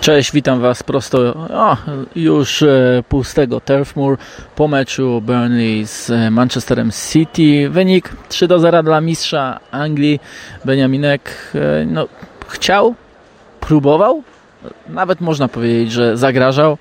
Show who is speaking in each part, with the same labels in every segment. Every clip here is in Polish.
Speaker 1: Cześć, witam Was prosto o, już e, pustego Turf po meczu Burnley z e, Manchesterem City. Wynik 3 do 0 dla mistrza Anglii. Beniaminek e, no, chciał, próbował, nawet można powiedzieć, że zagrażał,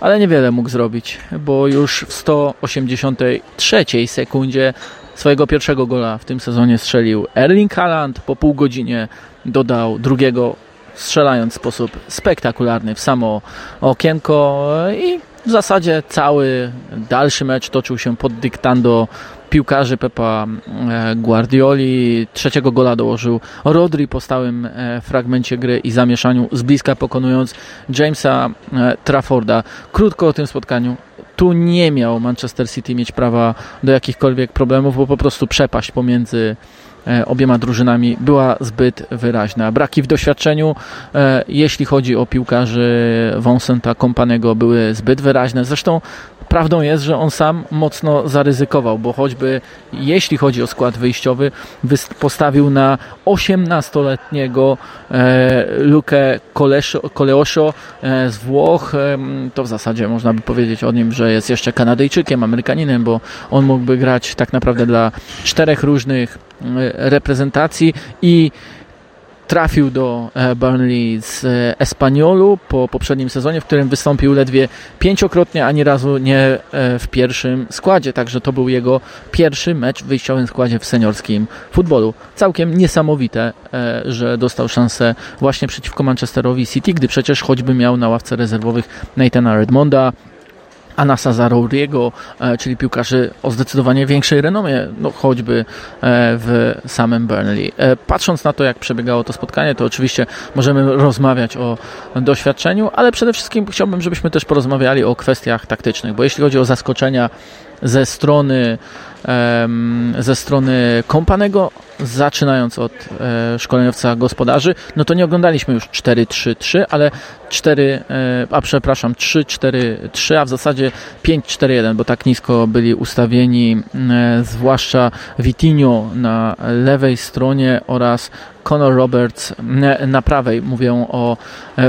Speaker 1: ale niewiele mógł zrobić, bo już w 183 sekundzie swojego pierwszego gola w tym sezonie strzelił Erling Haaland. Po pół godzinie dodał drugiego strzelając w sposób spektakularny w samo okienko i w zasadzie cały dalszy mecz toczył się pod dyktando piłkarzy Pepa e, Guardioli. Trzeciego gola dołożył Rodri po stałym e, fragmencie gry i zamieszaniu z bliska pokonując Jamesa e, Trafforda. Krótko o tym spotkaniu. Tu nie miał Manchester City mieć prawa do jakichkolwiek problemów, bo po prostu przepaść pomiędzy obiema drużynami była zbyt wyraźna. Braki w doświadczeniu, e, jeśli chodzi o piłkarzy Vincenta Kompanego, były zbyt wyraźne. Zresztą Prawdą jest, że on sam mocno zaryzykował, bo choćby jeśli chodzi o skład wyjściowy, postawił na 18-letniego e, Lukę Coleosho e, z Włoch. E, to w zasadzie można by powiedzieć o nim, że jest jeszcze Kanadyjczykiem, Amerykaninem, bo on mógłby grać tak naprawdę dla czterech różnych reprezentacji i trafił do e, Burnley z e, Espaniolu po poprzednim sezonie, w którym wystąpił ledwie pięciokrotnie, ani razu nie e, w pierwszym składzie. Także to był jego pierwszy mecz w wyjściowym składzie w seniorskim futbolu. Całkiem niesamowite, że dostał szansę właśnie przeciwko Manchesterowi City, gdy przecież choćby miał na ławce rezerwowych Nathana Redmonda, Anasa Zarouriego, e, czyli piłkarzy o zdecydowanie większej renomie, no choćby e, w samym Burnley. E, patrząc na to, jak przebiegało to spotkanie, to oczywiście możemy rozmawiać o doświadczeniu, ale przede wszystkim chciałbym, żebyśmy też porozmawiali o kwestiach taktycznych, bo jeśli chodzi o zaskoczenia ze strony ze strony Kompanego, zaczynając od e, szkoleniowca gospodarzy, no to nie oglądaliśmy już 4-3-3, ale 4, e, a przepraszam, 3-4-3, a w zasadzie 5-4-1, bo tak nisko byli ustawieni, e, zwłaszcza Vitinho na lewej stronie oraz Conor Roberts na prawej, mówię o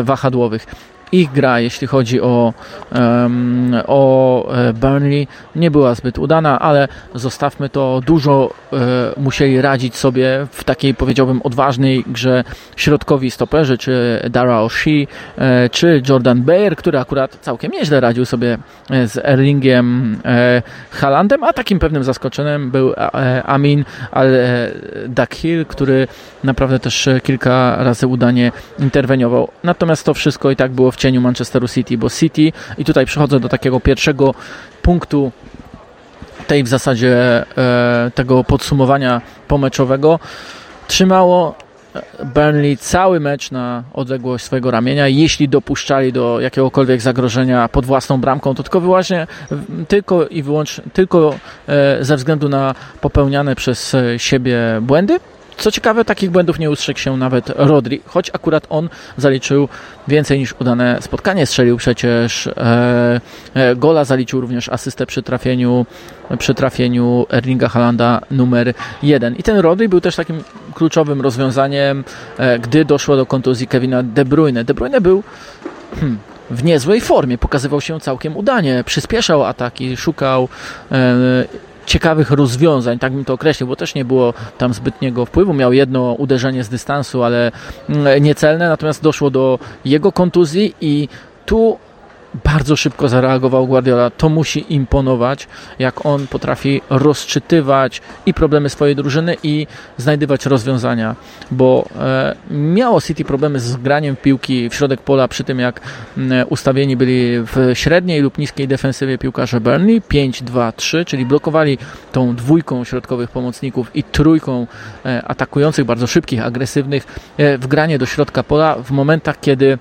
Speaker 1: wahadłowych. Ich gra, jeśli chodzi o, um, o e, Burnley, nie była zbyt udana, ale zostawmy to. Dużo e, musieli radzić sobie w takiej, powiedziałbym, odważnej grze środkowi stoperzy, czy Dara O'Shea, e, czy Jordan Bayer, który akurat całkiem nieźle radził sobie z Erlingiem Haalandem, a takim pewnym zaskoczeniem był Amin al-Dakhil, który naprawdę też kilka razy udanie interweniował. Natomiast to wszystko i tak było w cieniu Manchesteru City, bo City, i tutaj przechodzę do takiego pierwszego punktu tej w zasadzie e, tego podsumowania pomeczowego, trzymało e, Burnley cały mecz na odległość swojego ramienia. Jeśli dopuszczali do jakiegokolwiek zagrożenia pod własną bramką, to tylko wyłącznie, tylko i wyłącznie, tylko e, ze względu na popełniane przez siebie błędy. Co ciekawe, takich błędów nie ustrzegł się nawet Rodri, choć akurat on zaliczył więcej niż udane spotkanie. Strzelił przecież e, e, gola, zaliczył również asystę przy trafieniu, przy trafieniu Erlinga Halanda numer jeden. I ten Rodri był też takim kluczowym rozwiązaniem, e, gdy doszło do kontuzji Kevina De Bruyne. De Bruyne był hmm, w niezłej formie, pokazywał się całkiem udanie, przyspieszał ataki, szukał e, ciekawych rozwiązań, tak bym to określił, bo też nie było tam zbytniego wpływu. Miał jedno uderzenie z dystansu, ale mm, niecelne, natomiast doszło do jego kontuzji i tu bardzo szybko zareagował Guardiola. To musi imponować, jak on potrafi rozczytywać i problemy swojej drużyny i znajdywać rozwiązania, bo e, miało City problemy z graniem piłki w środek pola przy tym, jak ustawieni byli w średniej lub niskiej defensywie piłkarze Burnley 5-2-3, czyli blokowali tą dwójką środkowych pomocników i trójką e, atakujących, bardzo szybkich, agresywnych e, w granie do środka pola w momentach, kiedy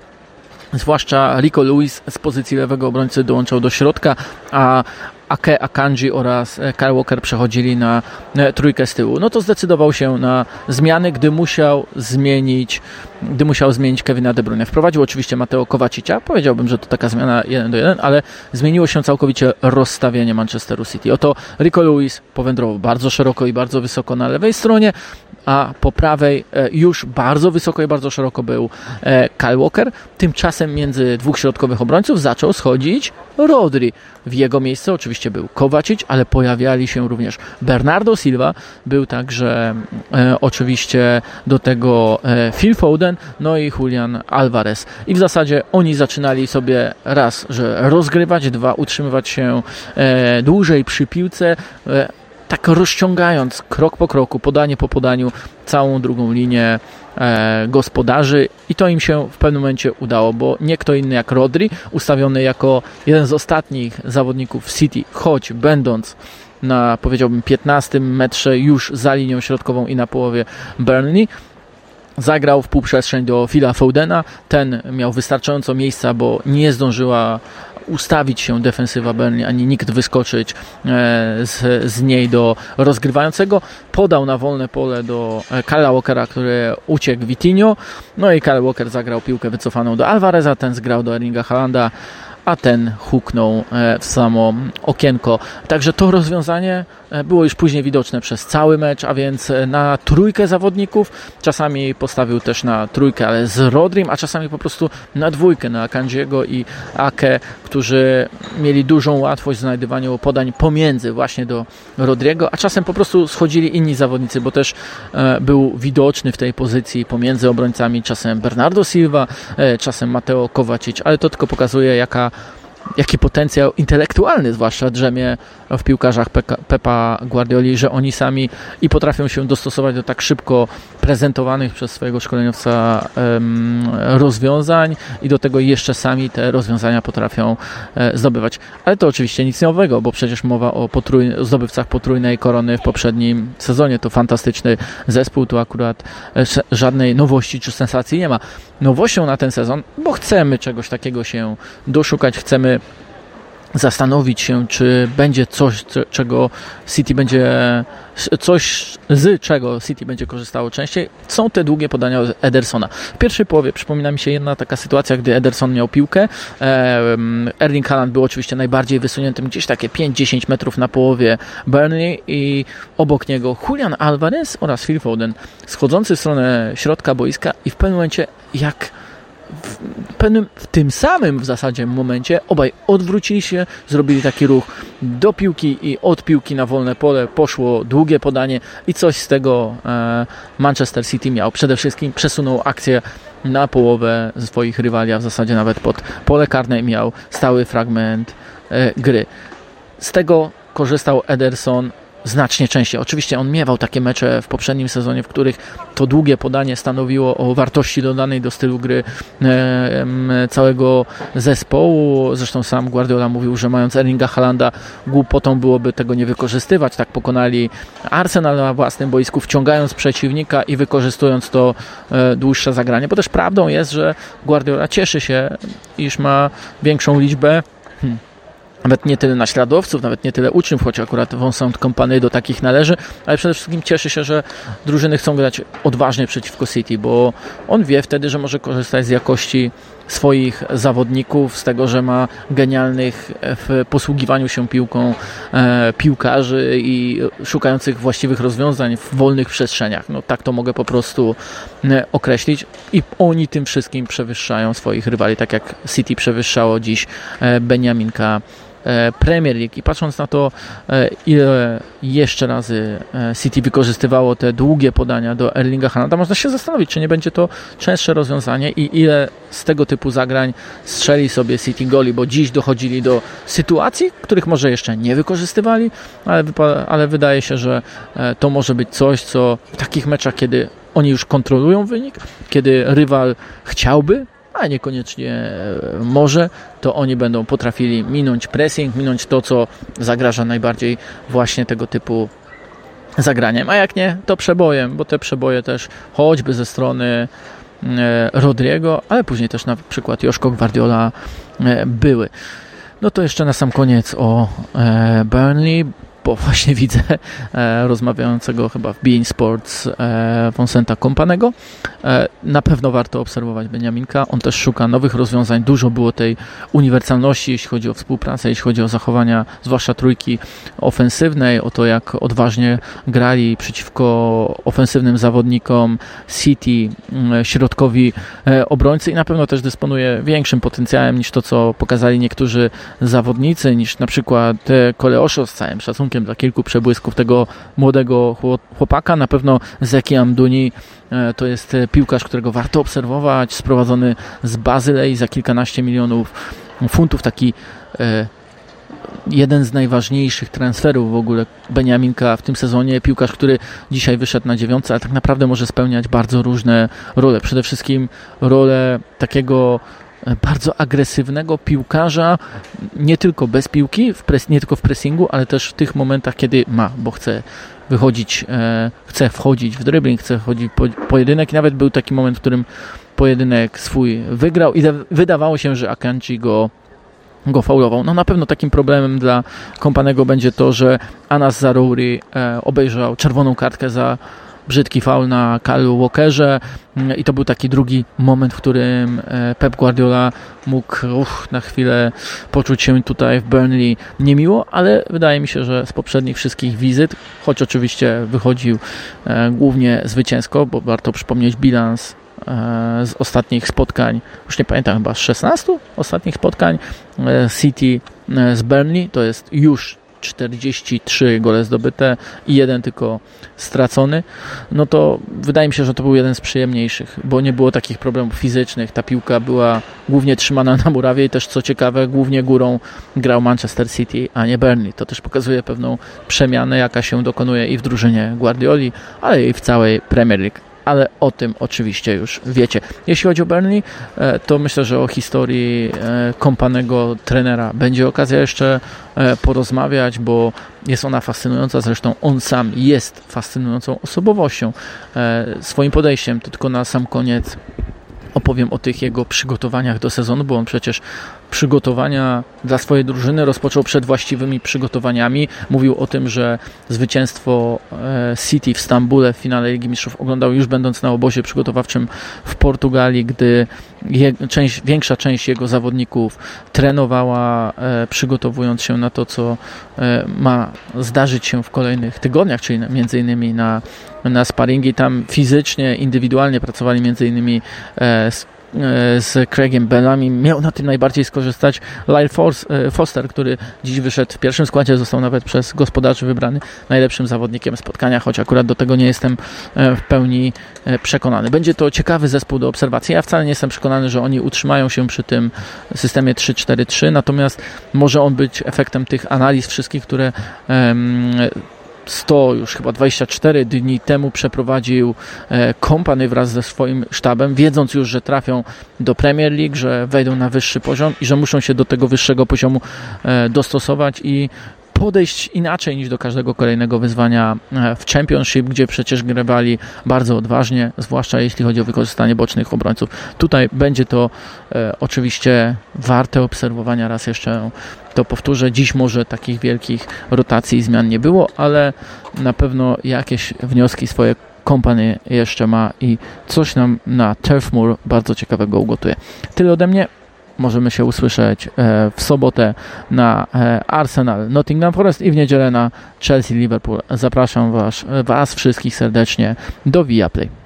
Speaker 1: Zwłaszcza Rico Lewis z pozycji lewego obrońcy dołączał do środka, a Ake Akanji oraz Kyle Walker przechodzili na e, trójkę z tyłu. No to zdecydował się na zmiany, gdy musiał zmienić, gdy musiał zmienić Kevina De Bruyne. Wprowadził oczywiście Mateo Kowacicia. Powiedziałbym, że to taka zmiana 1 do 1, ale zmieniło się całkowicie rozstawienie Manchesteru City. Oto Rico Lewis powędrował bardzo szeroko i bardzo wysoko na lewej stronie. a po prawej e, już bardzo wysoko i bardzo szeroko był e, Kyle Walker. Tymczasem między dwóch środkowych obrońców zaczął schodzić Rodri. W jego miejsce oczywiście był Kowacic, ale pojawiali się również Bernardo Silva, był także e, oczywiście do tego Phil Foden, no i Julian Alvarez. I w zasadzie oni zaczynali sobie raz, że rozgrywać, dwa, utrzymywać się e, dłużej przy piłce, e, tak rozciągając krok po kroku, podanie po podaniu całą drugą linię e, gospodarzy i to im się w pewnym momencie udało, bo nie kto inny jak Rodri, ustawiony jako jeden z ostatnich zawodników City, choć będąc na powiedziałbym 15 metrze już za linią środkową i na połowie Burnley, zagrał w półprzestrzeń do Phila Fodena. Ten miał wystarczająco miejsca, bo nie zdążyła ustawić się defensywa Burnley, ani nikt wyskoczyć e, z, z niej do rozgrywającego. Podał na wolne pole do e, Kyla Walkera, który uciekł Vitinho. No i Kyle Walker zagrał piłkę wycofaną do Alvareza, ten zgrał do Erlinga Halanda a ten huknął e, w samo okienko. Także to rozwiązanie e, było już później widoczne przez cały mecz, a więc e, na trójkę zawodników, czasami postawił też na trójkę, ale z Rodrim, a czasami po prostu na dwójkę, na Kandziego i Ake, którzy mieli dużą łatwość w znajdywaniu podań pomiędzy właśnie do Rodriego, a czasem po prostu schodzili inni zawodnicy, bo też był widoczny w tej pozycji pomiędzy obrońcami czasem Bernardo Silva, czasem Mateo Kovacic, ale to tylko pokazuje jaka jaki potencjał intelektualny zwłaszcza drzemie w piłkarzach Pepa Guardioli, że oni sami i potrafią się dostosować do tak szybko prezentowanych przez swojego szkoleniowca rozwiązań i do tego jeszcze sami te rozwiązania potrafią e, zdobywać. Ale to oczywiście nic nowego, bo przecież mowa o potrój- zdobywcach potrójnej korony w poprzednim sezonie. To fantastyczny zespół, tu akurat e, żadnej nowości czy sensacji nie ma. Nowością na ten sezon, bo chcemy czegoś takiego się doszukać, chcemy zastanowić się, czy będzie coś, czego City będzie, coś z czego City będzie korzystało częściej, są te długie podania Edersona. W pierwszej połowie przypomina mi się jedna taka sytuacja, gdy Ederson miał piłkę. Erling Haaland był oczywiście najbardziej wysuniętym, gdzieś takie 5-10 metrów na połowie Burnley i obok niego Julian Alvarez oraz Phil Foden schodzący w stronę środka boiska i w pewnym momencie jak w, pewnym, w tym samym w zasadzie momencie obaj odwrócili się, zrobili taki ruch do piłki i od piłki na wolne pole poszło długie podanie i coś z tego e, Manchester City miał. Przede wszystkim przesunął akcję na połowę swoich rywali, a w zasadzie nawet pod pole karne miał stały fragment e, gry. Z tego korzystał Ederson znacznie częściej. Oczywiście on miewał takie mecze w poprzednim sezonie, w których to długie podanie stanowiło o wartości dodanej do stylu gry e, całego zespołu. Zresztą sam Guardiola mówił, że mając Erlinga Halanda głupotą byłoby tego nie wykorzystywać. Tak pokonali Arsenal na własnym boisku, wciągając przeciwnika i wykorzystując to e, dłuższe zagranie. Bo też prawdą jest, że Guardiola cieszy się, iż ma większą liczbę nawet nie tyle naśladowców, nawet nie tyle uczniów, choć akurat Vincent Company do takich należy, ale przede wszystkim cieszy się, że drużyny chcą grać odważnie przeciwko City, bo on wie wtedy, że może korzystać z jakości swoich zawodników, z tego, że ma genialnych w posługiwaniu się piłką e, piłkarzy i szukających właściwych rozwiązań w wolnych przestrzeniach. No tak to mogę po prostu określić i oni tym wszystkim przewyższają swoich rywali, tak jak City przewyższało dziś e, Beniaminka Premier League. I patrząc na to, e, ile jeszcze razy e, City wykorzystywało te długie podania do Erlinga Hanada, można się zastanowić, czy nie będzie to częstsze rozwiązanie i ile z tego typu zagrań strzeli sobie City goli, bo dziś dochodzili do sytuacji, których może jeszcze nie wykorzystywali, ale, ale wydaje się, że to może być coś, co w takich meczach, kiedy oni już kontrolują wynik, kiedy rywal chciałby a niekoniecznie e, może, to oni będą potrafili minąć pressing, minąć to, co zagraża najbardziej właśnie tego typu zagraniem. A jak nie, to przebojem, bo te przeboje też choćby ze strony e, Rodriego, ale później też na przykład Joszko Guardiola e, były. No to jeszcze na sam koniec o Burnley. Bo właśnie widzę e, rozmawiającego chyba w Bein Sports e, Vincenta Kompanego. E, na pewno warto obserwować Beniaminka. On też szuka nowych rozwiązań. Dużo było tej uniwersalności, jeśli chodzi o współpracę, jeśli chodzi o zachowania, zwłaszcza trójki ofensywnej, o to, jak odważnie grali przeciwko ofensywnym zawodnikom City, mm, środkowi e, obrońcy i na pewno też dysponuje większym potencjałem niż to, co pokazali niektórzy zawodnicy, niż na przykład Koleoszo z całym szacunkiem dla kilku przebłysków tego młodego chłopaka. Na pewno Zeki Amduni e, to jest piłkarz, którego warto obserwować, sprowadzony z Bazylei za kilkanaście milionów funtów, taki e, jeden z najważniejszych transferów w ogóle Beniaminka w tym sezonie. Piłkarz, który dzisiaj wyszedł na dziewiątce, ale tak naprawdę może spełniać bardzo różne role. Przede wszystkim rolę takiego e, bardzo agresywnego piłkarza, nie tylko bez piłki, pres, nie tylko w pressingu, ale też w tych momentach, kiedy ma, bo chce wychodzić, e, chce wchodzić w dribbling, chce wchodzić po, pojedynek nawet był taki moment, w którym pojedynek swój wygrał i wydawało się, że Akanji go go faulował. No na pewno takim problemem dla kompanego będzie to, że Anas Zarouri e, obejrzał czerwoną kartkę za brzydki faul na Kalu Walkerze. Mm, i to był taki drugi moment, w którym e, Pep Guardiola mógł uch, na chwilę poczuć się tutaj w Burnley niemiło, ale wydaje mi się, że z poprzednich wszystkich wizyt, choć oczywiście wychodził e, głównie zwycięsko, bo warto przypomnieć bilans E, z ostatnich spotkań, już nie pamiętam, chyba z 16 ostatnich spotkań City z Burnley, to jest już 43 gole zdobyte i jeden tylko stracony, no to wydaje mi się, że to był jeden z przyjemniejszych, bo nie było takich problemów fizycznych. Ta piłka była głównie trzymana na murawie i też co ciekawe, głównie górą grał Manchester City, a nie Burnley. To też pokazuje pewną przemianę, jaka się dokonuje i w drużynie Guardioli, ale i w całej Premier League ale o tym oczywiście już wiecie. Jeśli chodzi o Burnley, e, to myślę, że o historii e, kompanego trenera będzie okazja jeszcze e, porozmawiać, bo jest ona fascynująca, zresztą on sam jest fascynującą osobowością, swoim podejściem, to tylko na sam koniec opowiem o tych jego przygotowaniach do sezonu, bo on przecież przygotowania dla swojej drużyny rozpoczął przed właściwymi przygotowaniami. Mówił o tym, że zwycięstwo e, City w Stambule w finale Ligi Mistrzów oglądał już będąc na obozie przygotowawczym w Portugalii, gdy je, część, większa część jego zawodników trenowała, e, przygotowując się na to, co e, ma zdarzyć się w kolejnych tygodniach, czyli między innymi na, na sparingi. Tam fizycznie, indywidualnie pracowali między innymi z z Craigiem Bellami. Miał na tym najbardziej skorzystać Lyle e, Foster, który dziś wyszedł w pierwszym składzie, został nawet przez gospodarzy wybrany najlepszym zawodnikiem spotkania, choć akurat do tego nie jestem e, w pełni przekonany. Będzie to ciekawy zespół do obserwacji. Ja wcale nie jestem przekonany, że oni utrzymają się przy tym systemie 3-4-3, natomiast może on być efektem tych analiz wszystkich, które 100, już chyba 24 dni temu przeprowadził e, kompany wraz ze swoim sztabem, wiedząc już, że trafią do Premier League, że wejdą na wyższy poziom i że muszą się do tego wyższego poziomu e, dostosować i podejść inaczej niż do każdego kolejnego wyzwania e, w Championship, gdzie przecież grywali bardzo odważnie, zwłaszcza jeśli chodzi o wykorzystanie bocznych obrońców. Tutaj będzie to e, oczywiście warte obserwowania. Raz jeszcze to powtórzę, dziś może takich wielkich rotacji i zmian nie było, ale na pewno jakieś wnioski swoje kompany jeszcze ma i coś nam na Turf Moor bardzo ciekawego ugotuje. Tyle ode mnie możemy się usłyszeć e, w sobotę na e, Arsenal Nottingham Forest i w niedzielę na Chelsea Liverpool. Zapraszam was, was wszystkich serdecznie do Viaplay.